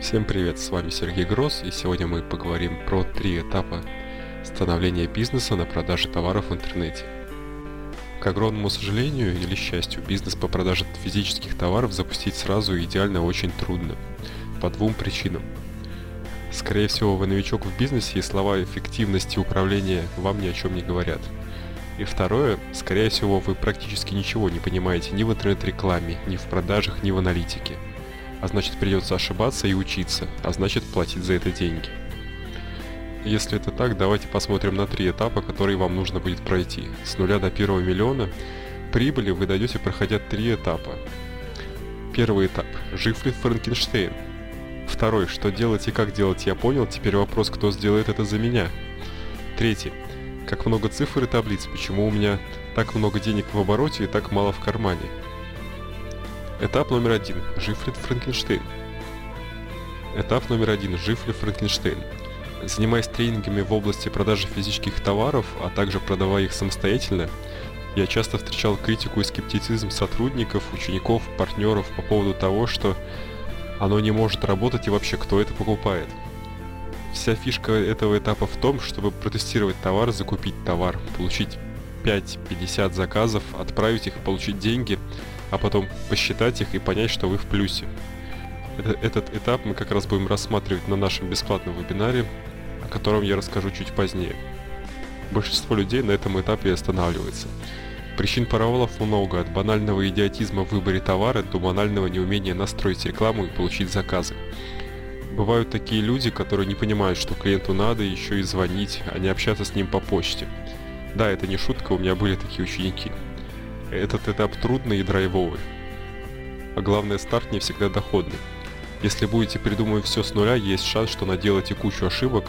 Всем привет, с вами Сергей Гросс, и сегодня мы поговорим про три этапа становления бизнеса на продаже товаров в интернете. К огромному сожалению или счастью, бизнес по продаже физических товаров запустить сразу идеально очень трудно. По двум причинам. Скорее всего, вы новичок в бизнесе, и слова эффективности управления вам ни о чем не говорят. И второе, скорее всего, вы практически ничего не понимаете ни в интернет-рекламе, ни в продажах, ни в аналитике – а значит придется ошибаться и учиться, а значит платить за это деньги. Если это так, давайте посмотрим на три этапа, которые вам нужно будет пройти. С нуля до первого миллиона прибыли вы дойдете, проходя три этапа. Первый этап. Жив ли Франкенштейн? Второй. Что делать и как делать, я понял. Теперь вопрос, кто сделает это за меня. Третий. Как много цифр и таблиц, почему у меня так много денег в обороте и так мало в кармане. Этап номер один. Жив ли Франкенштейн? Этап номер один. Жив ли Франкенштейн? Занимаясь тренингами в области продажи физических товаров, а также продавая их самостоятельно, я часто встречал критику и скептицизм сотрудников, учеников, партнеров по поводу того, что оно не может работать и вообще кто это покупает. Вся фишка этого этапа в том, чтобы протестировать товар, закупить товар, получить 5-50 заказов, отправить их получить деньги – а потом посчитать их и понять, что вы в плюсе. Это, этот этап мы как раз будем рассматривать на нашем бесплатном вебинаре, о котором я расскажу чуть позднее. Большинство людей на этом этапе останавливается. Причин провалов много, от банального идиотизма в выборе товара до банального неумения настроить рекламу и получить заказы. Бывают такие люди, которые не понимают, что клиенту надо еще и звонить, а не общаться с ним по почте. Да, это не шутка, у меня были такие ученики. Этот этап трудный и драйвовый. А главное, старт не всегда доходный. Если будете придумывать все с нуля, есть шанс, что наделаете кучу ошибок.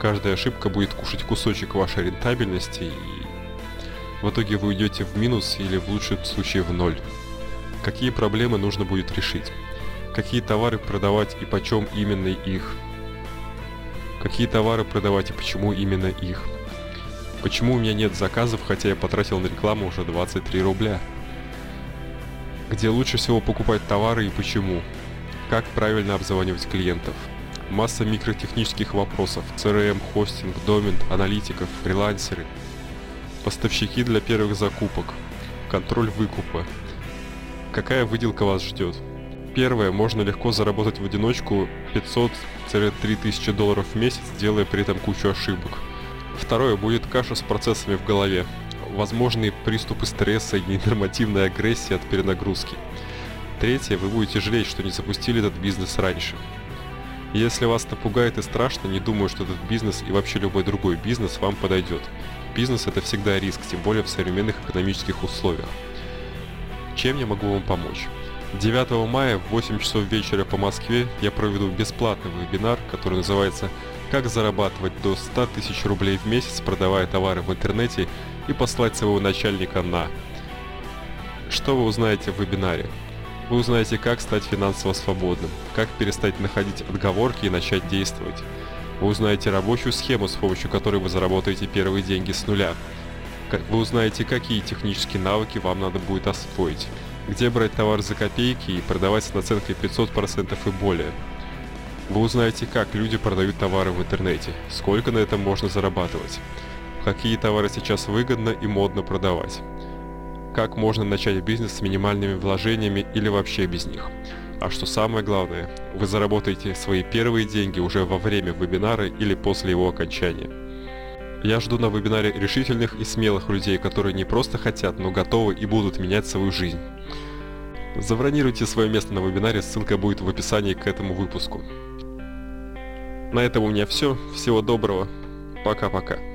Каждая ошибка будет кушать кусочек вашей рентабельности, и в итоге вы уйдете в минус или в лучшем случае в ноль. Какие проблемы нужно будет решить? Какие товары продавать и почем именно их? Какие товары продавать и почему именно их? Почему у меня нет заказов, хотя я потратил на рекламу уже 23 рубля? Где лучше всего покупать товары и почему? Как правильно обзванивать клиентов? Масса микротехнических вопросов. CRM, хостинг, домен, аналитиков, фрилансеры. Поставщики для первых закупок. Контроль выкупа. Какая выделка вас ждет? Первое, можно легко заработать в одиночку 500-3000 долларов в месяц, делая при этом кучу ошибок. Второе будет каша с процессами в голове. Возможные приступы стресса и ненормативная агрессия от перенагрузки. Третье, вы будете жалеть, что не запустили этот бизнес раньше. Если вас это пугает и страшно, не думаю, что этот бизнес и вообще любой другой бизнес вам подойдет. Бизнес это всегда риск, тем более в современных экономических условиях. Чем я могу вам помочь? 9 мая в 8 часов вечера по Москве я проведу бесплатный вебинар, который называется как зарабатывать до 100 тысяч рублей в месяц, продавая товары в интернете и послать своего начальника на. Что вы узнаете в вебинаре? Вы узнаете, как стать финансово свободным, как перестать находить отговорки и начать действовать. Вы узнаете рабочую схему, с помощью которой вы заработаете первые деньги с нуля. Вы узнаете, какие технические навыки вам надо будет освоить, где брать товар за копейки и продавать с наценкой 500% и более – вы узнаете, как люди продают товары в интернете, сколько на этом можно зарабатывать, какие товары сейчас выгодно и модно продавать, как можно начать бизнес с минимальными вложениями или вообще без них. А что самое главное, вы заработаете свои первые деньги уже во время вебинара или после его окончания. Я жду на вебинаре решительных и смелых людей, которые не просто хотят, но готовы и будут менять свою жизнь. Забронируйте свое место на вебинаре, ссылка будет в описании к этому выпуску. На этом у меня все. Всего доброго. Пока-пока.